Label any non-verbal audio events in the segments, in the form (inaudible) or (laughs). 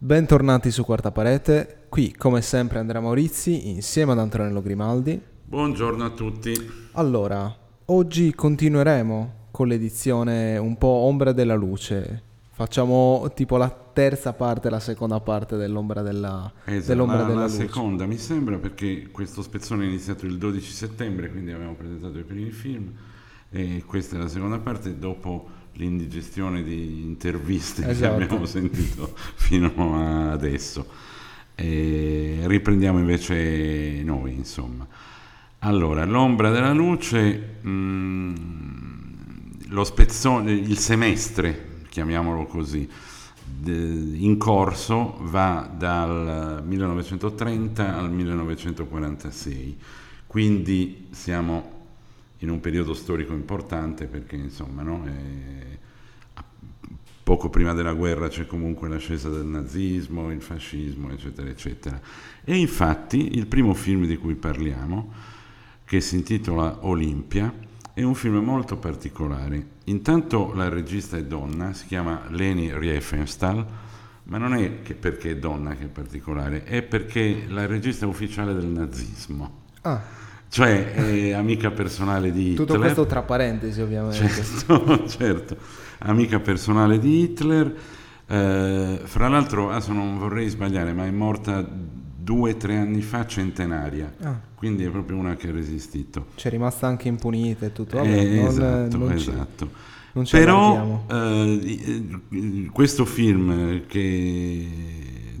Bentornati su Quarta Parete, qui come sempre Andrea Maurizi insieme ad Antonello Grimaldi. Buongiorno a tutti. Allora, oggi continueremo con l'edizione un po' Ombra della Luce. Facciamo tipo la terza parte, la seconda parte dell'Ombra della, Esatto, dell'ombra la, della la Luce. seconda mi sembra perché questo spezzone è iniziato il 12 settembre, quindi abbiamo presentato i primi film e questa è la seconda parte dopo l'indigestione di interviste Esatto. che abbiamo sentito fino adesso. E riprendiamo invece noi, insomma. Allora, l'ombra della luce, mm, lo spezzone, il semestre, chiamiamolo così, in corso va dal 1930 al 1946, quindi siamo in un periodo storico importante perché insomma no, eh, a- poco prima della guerra c'è comunque l'ascesa del nazismo, il fascismo, eccetera, eccetera. E infatti il primo film di cui parliamo, che si intitola Olimpia, è un film molto particolare. Intanto la regista è donna, si chiama Leni Riefenstahl, ma non è che perché è donna che è particolare, è perché la regista è ufficiale del nazismo, Ah, cioè è amica personale di Hitler. tutto questo tra parentesi ovviamente. Certo, (laughs) certo, amica personale di Hitler. Eh, fra l'altro, adesso non vorrei sbagliare, ma è morta due o tre anni fa centenaria, Ah, quindi è proprio una che ha resistito. c'è rimasta anche impunita e tutto. Vabbè, Eh, non, esatto, non esatto. ci Però eh, eh, questo film che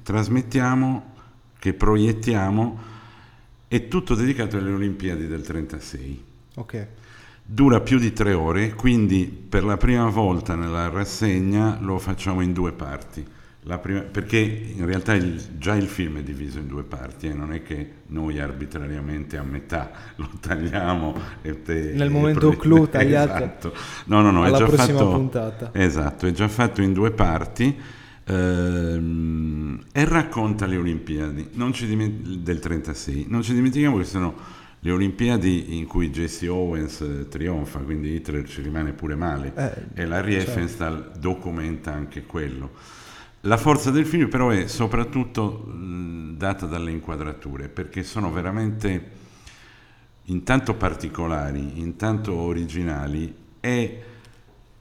trasmettiamo, che proiettiamo, è tutto dedicato alle Olimpiadi del 36. Ok, Dura più di tre ore, quindi per la prima volta nella rassegna lo facciamo in due parti. La prima- perché in realtà il- già il film è diviso in due parti, e non è che noi arbitrariamente a metà (laughs) lo tagliamo e te- Nel momento clou tagliate Esatto. No, no, no, è già prossima fatto, puntata. Esatto, è già fatto in due parti ehm, e racconta le Olimpiadi non ci dimen- del 36. Non ci dimentichiamo che sono le Olimpiadi in cui Jesse Owens eh, trionfa, quindi Hitler ci rimane pure male Eh, e la Riefenstahl documenta anche quello. La forza del film però è soprattutto mh, data dalle inquadrature, perché sono veramente intanto particolari, intanto originali e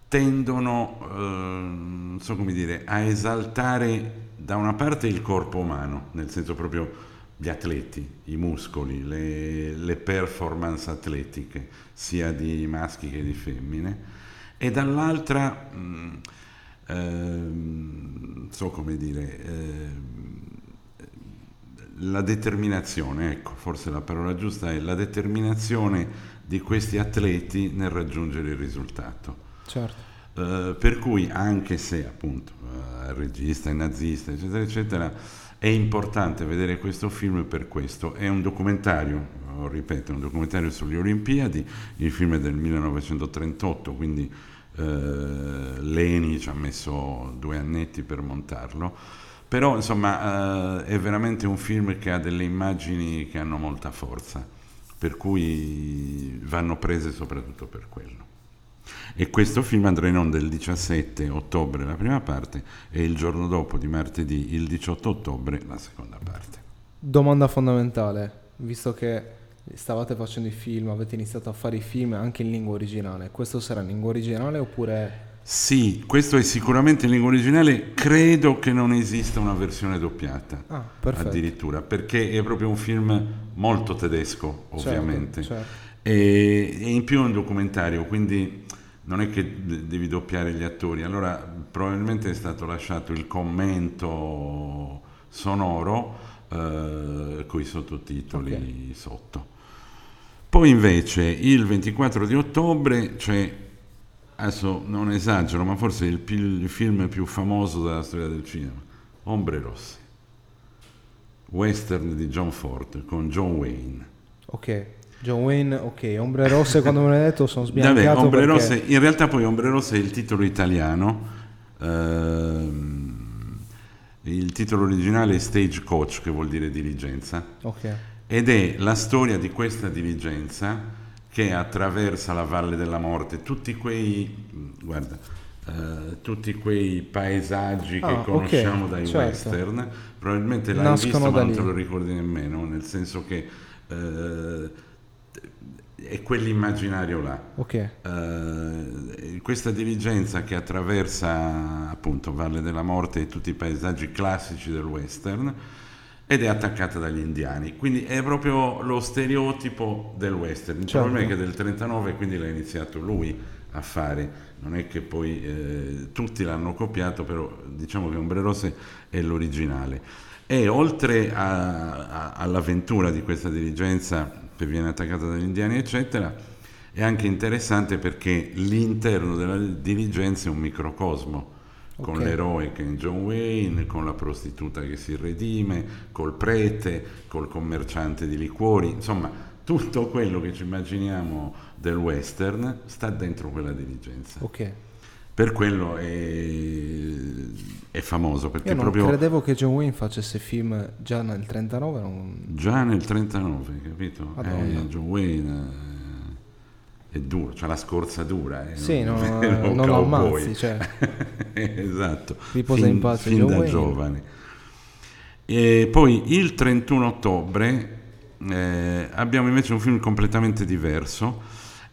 tendono, eh, non so come dire, a esaltare da una parte il corpo umano, nel senso proprio gli atleti, i muscoli, le, le performance atletiche, sia di maschi che di femmine, e dall'altra, mh, ehm, non so come dire, ehm, la determinazione, ecco, forse la parola giusta è la determinazione di questi atleti nel raggiungere il risultato. Certo. Eh, per cui anche se appunto eh, il regista è nazista, eccetera, eccetera, è importante vedere questo film per questo. È un documentario, ripeto, un documentario sulle Olimpiadi, il film è del 1938, quindi eh, Leni ci ha messo due annetti per montarlo. Però insomma eh, è veramente un film che ha delle immagini che hanno molta forza, per cui vanno prese soprattutto per quello. E questo film andrà in onda il 17 ottobre la prima parte e il giorno dopo di martedì, il 18 ottobre, la seconda parte. Domanda fondamentale, visto che stavate facendo i film, avete iniziato a fare i film anche in lingua originale, questo sarà in lingua originale oppure... Sì, questo è sicuramente in lingua originale, credo che non esista una versione doppiata. Ah, addirittura, perché è proprio un film molto tedesco, Certo, ovviamente. certo. E, e in più è un documentario, quindi non è che de- devi doppiare gli attori. Allora, probabilmente è stato lasciato il commento sonoro con i sottotitoli sotto. Poi invece il 24 di ottobre c'è, adesso non esagero, ma forse il, il film più famoso della storia del cinema, Ombre Rosse, western di John Ford con John Wayne. Ok, John Wayne, ok, Ombre Rosse quando me l'hai detto sono (laughs) Vabbè, sbiancato Ombre perché... Rosse, in realtà poi Ombre Rosse è il titolo italiano, ehm, il titolo originale è Stagecoach, che vuol dire dirigenza, Ok, ed è la storia di questa dirigenza che attraversa la Valle della Morte, tutti quei, guarda, eh, tutti quei paesaggi che Ah, ok, conosciamo dai certo. western, probabilmente l'hai Nascono visto ma non te lo ricordi nemmeno, nel senso che eh, è quell'immaginario là. Ok, Eh, questa diligenza che attraversa appunto Valle della Morte e tutti i paesaggi classici del western ed è attaccata dagli indiani, quindi è proprio lo stereotipo del western. Il Certo. problema è che del 39 quindi l'ha iniziato lui a fare, non è che poi eh, tutti l'hanno copiato, però diciamo che Ombre Rosse è l'originale. E oltre a- a- all'avventura di questa diligenza che viene attaccata dagli indiani, eccetera, è anche interessante perché l'interno della diligenza è un microcosmo, con Ok. l'eroe che è John Wayne, con la prostituta che si redime, col prete, col commerciante di liquori, insomma tutto quello che ci immaginiamo del western sta dentro quella diligenza. ok. Per quello è, è famoso, perché Io non proprio credevo che John Wayne facesse film già nel 39, non... già nel 39, capito? Madonna. Eh, John Wayne eh, è duro, c'ha la scorza dura. eh, Sì, non- no, (laughs) un non lo cowboy. ammazzi, cioè. (laughs) esatto. Riposa fin, in pace fin John da Wayne. giovane. E poi il 31 ottobre eh, abbiamo invece un film completamente diverso,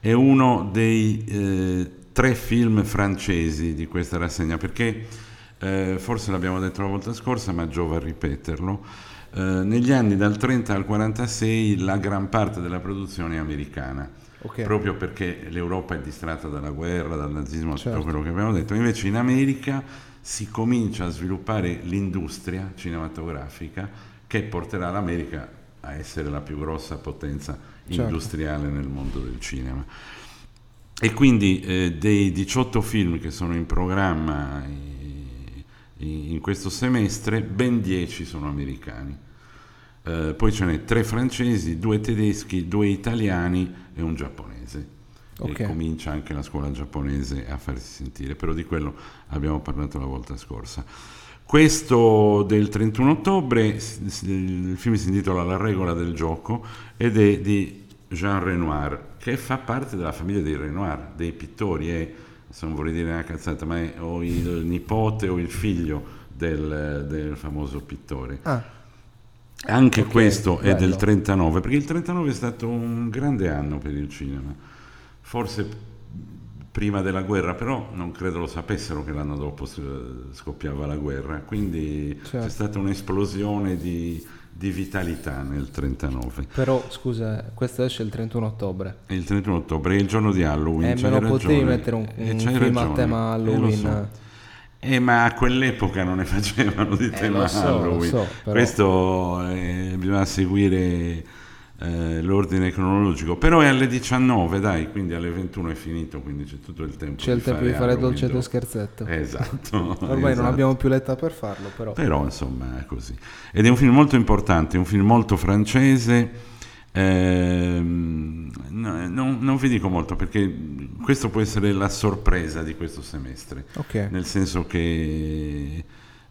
è uno dei eh, tre film francesi di questa rassegna, perché eh, forse l'abbiamo detto la volta scorsa, ma giova a ripeterlo. eh, negli anni dal 30 al 46 la gran parte della produzione è americana Ok. proprio perché l'Europa è distratta dalla guerra, dal nazismo, Certo. tutto quello che abbiamo detto. Invece in America si comincia a sviluppare l'industria cinematografica che porterà l'America a essere la più grossa potenza Certo. industriale nel mondo del cinema. E quindi eh, dei 18 film che sono in programma i- i- in questo semestre, ben 10 sono americani. Eh, poi ce n'è tre francesi, due tedeschi, due italiani e un giapponese. Ok. E comincia anche la scuola giapponese a farsi sentire, però di quello abbiamo parlato la volta scorsa. Questo del 31 ottobre, il film si intitola La regola del gioco ed è di Jean Renoir, che fa parte della famiglia dei Renoir, dei pittori, è, se non vorrei dire una cazzata, ma è o il nipote o il figlio del, del famoso pittore. Ah, Anche Ok, questo è del bello. 39, perché il 39 è stato un grande anno per il cinema. Forse prima della guerra, però non credo lo sapessero che l'anno dopo s- scoppiava la guerra, quindi Certo. c'è stata un'esplosione di, di vitalità nel 39. però scusa, questo esce il 31 ottobre. E il 31 ottobre è il giorno di Halloween. Eh, me lo potevi ragione. mettere un, Eh, un c'hai film a ragione. tema Eh, lo Halloween. so. Eh, ma a quell'epoca non ne (laughs) facevano di Eh, tema so, lo Halloween. so, Questo eh, bisogna seguire eh, l'ordine cronologico. Però è alle 19, dai, quindi alle 21 è finito, quindi c'è tutto il tempo C'è il tempo di fare dolcetto e scherzetto. Esatto. (laughs) Ormai non esatto. abbiamo più l'età per farlo, però. Però insomma è così. Ed è un film molto importante, un film molto francese. ehm, no- non, non vi dico molto perché questo può essere la sorpresa di questo semestre, Ok. nel senso che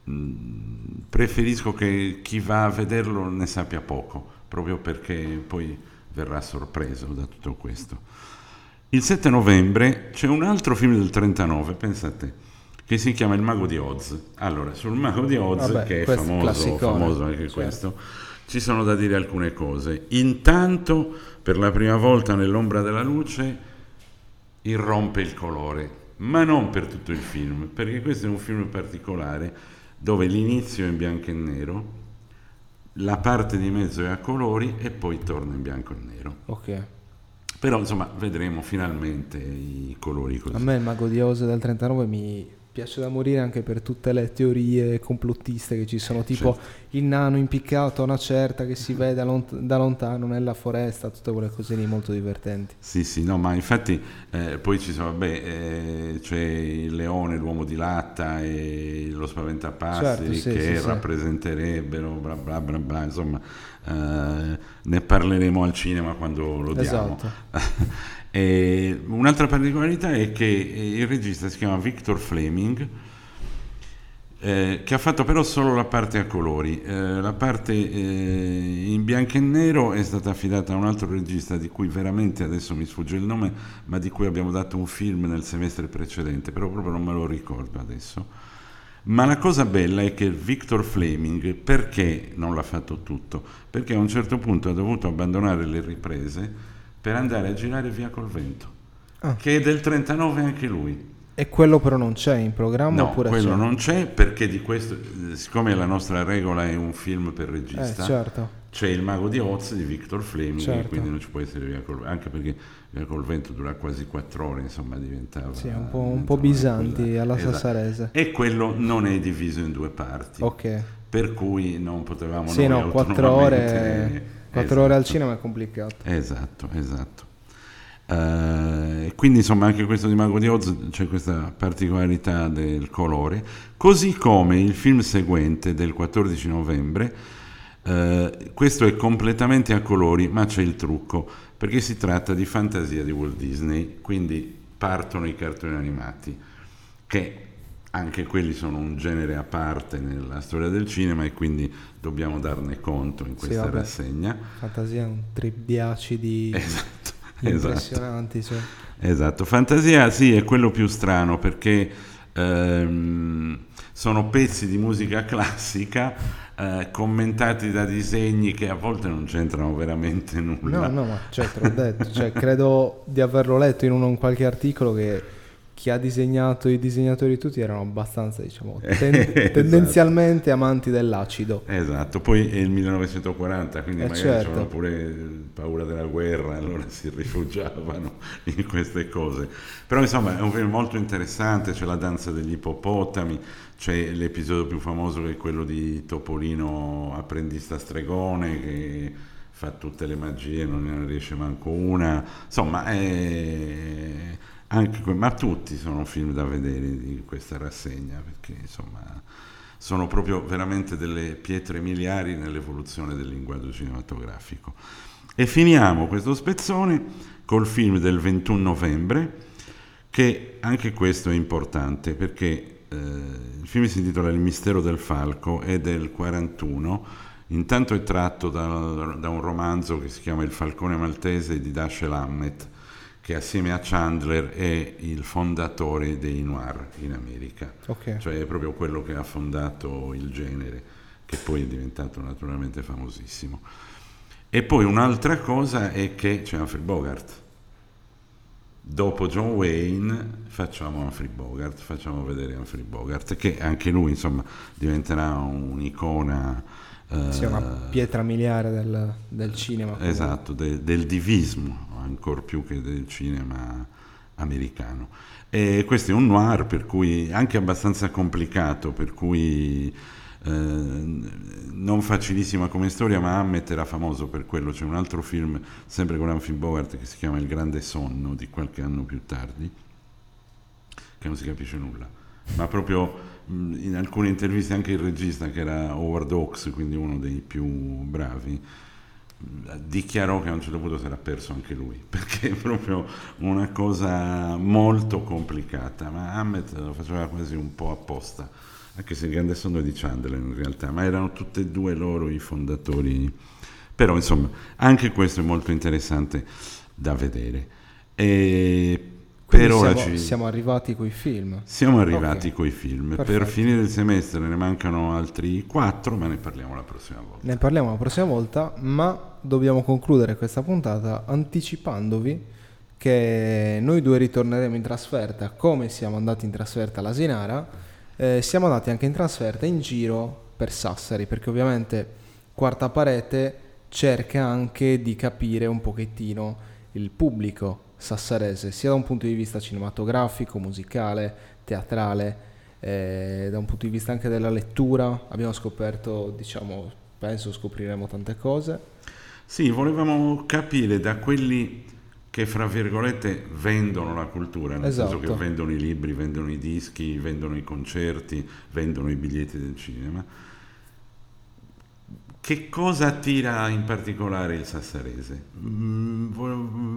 mh, preferisco che chi va a vederlo ne sappia poco, proprio perché poi verrà sorpreso da tutto questo. Il 7 novembre c'è un altro film del 39, pensate, che si chiama Il Mago di Oz. Allora, sul Mago di Oz, Vabbè, che è famoso, famoso anche certo. questo, ci sono da dire alcune cose. Intanto, per la prima volta nell'ombra della luce, irrompe il colore, ma non per tutto il film, perché questo è un film particolare dove l'inizio è in bianco e nero, la parte di mezzo è a colori e poi torna in bianco e nero. Ok. Però insomma vedremo finalmente i colori così. A me il Mago di Oz del 39 mi piace da morire anche per tutte le teorie complottiste che ci sono, tipo il nano impiccato a una certa che si (laughs) vede da, lont- da lontano nella foresta, tutte quelle cose lì molto divertenti. Sì, sì, no, ma infatti eh, poi ci sono, vabbè, eh, c'è il leone, l'uomo di latta e lo spaventapasseri Certo, sì, che sì, rappresenterebbero, bla bla bla bla, insomma, eh, ne parleremo al cinema quando lo diamo. (laughs) Esatto. E un'altra particolarità è che il regista si chiama Victor Fleming, eh, che ha fatto però solo la parte a colori. Eh, la parte eh, in bianco e nero è stata affidata a un altro regista di cui veramente adesso mi sfugge il nome, ma di cui abbiamo dato un film nel semestre precedente, però proprio non me lo ricordo adesso. Ma la cosa bella è che Victor Fleming, perché non l'ha fatto tutto? Perché a un certo punto ha dovuto abbandonare le riprese per andare a girare Via col Vento, ah. che è del 39 anche lui. E quello però non c'è in programma? No, oppure quello c'è? non c'è perché di questo, siccome la nostra regola è un film per regista, eh, certo. c'è il Mago di Oz di Victor Fleming, certo. quindi non ci può essere via col anche perché via col vento dura quasi quattro ore, insomma diventava... Sì, un po', un po bisanti quella, alla esatto. sassarese. E quello non è diviso in due parti. Ok. Per cui non potevamo... Sì, no, quattro ore, quattro esatto. ore al cinema è complicato. Esatto, esatto. Uh, quindi insomma anche questo di Mago di Oz c'è questa particolarità del colore, così come il film seguente del 14 novembre, uh, questo è completamente a colori ma c'è il trucco perché si tratta di fantasia di Walt Disney, quindi partono i cartoni animati che anche quelli sono un genere a parte nella storia del cinema e quindi dobbiamo darne conto in questa sì, vabbè, rassegna. Fantasia è un trip di acidi. Esatto (laughs) impressionanti. Esatto. Cioè. esatto, fantasia sì è quello più strano perché ehm, sono pezzi di musica classica eh, commentati da disegni che a volte non c'entrano veramente nulla. No, no, ma cioè, detto, cioè, credo di averlo letto in, un, in qualche articolo che chi ha disegnato i disegnatori tutti erano abbastanza, diciamo, (laughs) ten- esatto. tendenzialmente amanti dell'acido. Esatto, poi è il 1940, quindi eh magari certo. avevano pure paura della guerra, allora (laughs) si rifugiavano in queste cose. Però insomma è un film molto interessante, c'è la danza degli ippopotami, c'è l'episodio più famoso che è quello di Topolino apprendista stregone che fa tutte le magie, non ne riesce manco una. Insomma, è anche, ma tutti sono film da vedere di questa rassegna perché insomma sono proprio veramente delle pietre miliari nell'evoluzione del linguaggio cinematografico. E finiamo questo spezzone col film del 21 novembre, che anche questo è importante perché eh, il film si intitola Il mistero del falco, è del 41, intanto è tratto da, da un romanzo che si chiama Il falcone maltese di Dashiell Hammett, che assieme a Chandler è il fondatore dei noir in America, okay. cioè è proprio quello che ha fondato il genere, che poi è diventato naturalmente famosissimo. E poi un'altra cosa è che c'è Humphrey Bogart. Dopo John Wayne facciamo Humphrey Bogart, facciamo vedere Humphrey Bogart, che anche lui insomma diventerà un'icona. Sì, una pietra miliare del, del cinema. Esatto, de, del divismo, ancora più che del cinema americano. E questo è un noir per cui anche abbastanza complicato, per cui eh, non facilissima come storia, ma Hammett era famoso per quello. C'è un altro film, sempre con Humphrey Bogart, che si chiama Il grande sonno, di qualche anno più tardi, che non si capisce nulla. Ma proprio in alcune interviste anche il regista, che era Howard Hawks, quindi uno dei più bravi, dichiarò che a un certo punto si era perso anche lui, (laughs) perché è proprio una cosa molto complicata, ma Hammett lo faceva quasi un po' apposta, anche se il grande sonno di Chandler in realtà, ma erano tutti e due loro i fondatori. Però insomma, anche questo è molto interessante da vedere. E per ora siamo, ci... siamo arrivati coi film. Siamo arrivati okay. coi film. Perfetto. Per finire il semestre ne mancano altri quattro, ma ne parliamo la prossima volta. Ne parliamo la prossima volta, ma dobbiamo concludere questa puntata anticipandovi che noi due ritorneremo in trasferta come siamo andati in trasferta all'Asinara. Eh, siamo andati anche in trasferta in giro per Sassari, perché ovviamente Quarta Parete cerca anche di capire un pochettino il pubblico sassarese, sia da un punto di vista cinematografico, musicale, teatrale, eh, da un punto di vista anche della lettura. Abbiamo scoperto, diciamo, penso scopriremo tante cose. Sì, volevamo capire da quelli che, fra virgolette, vendono la cultura, nel esatto. senso che vendono i libri, vendono i dischi, vendono i concerti, vendono i biglietti del cinema che cosa attira in particolare il sassarese? Mm,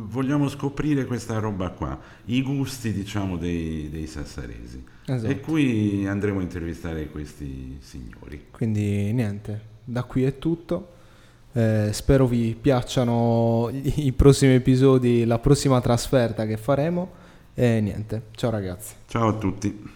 vogliamo scoprire questa roba qua, i gusti diciamo dei, dei sassaresi. Esatto. E qui andremo a intervistare questi signori. Quindi niente, da qui è tutto. Eh, spero vi piacciono i, i prossimi episodi, la prossima trasferta che faremo. E niente, ciao ragazzi. Ciao a tutti.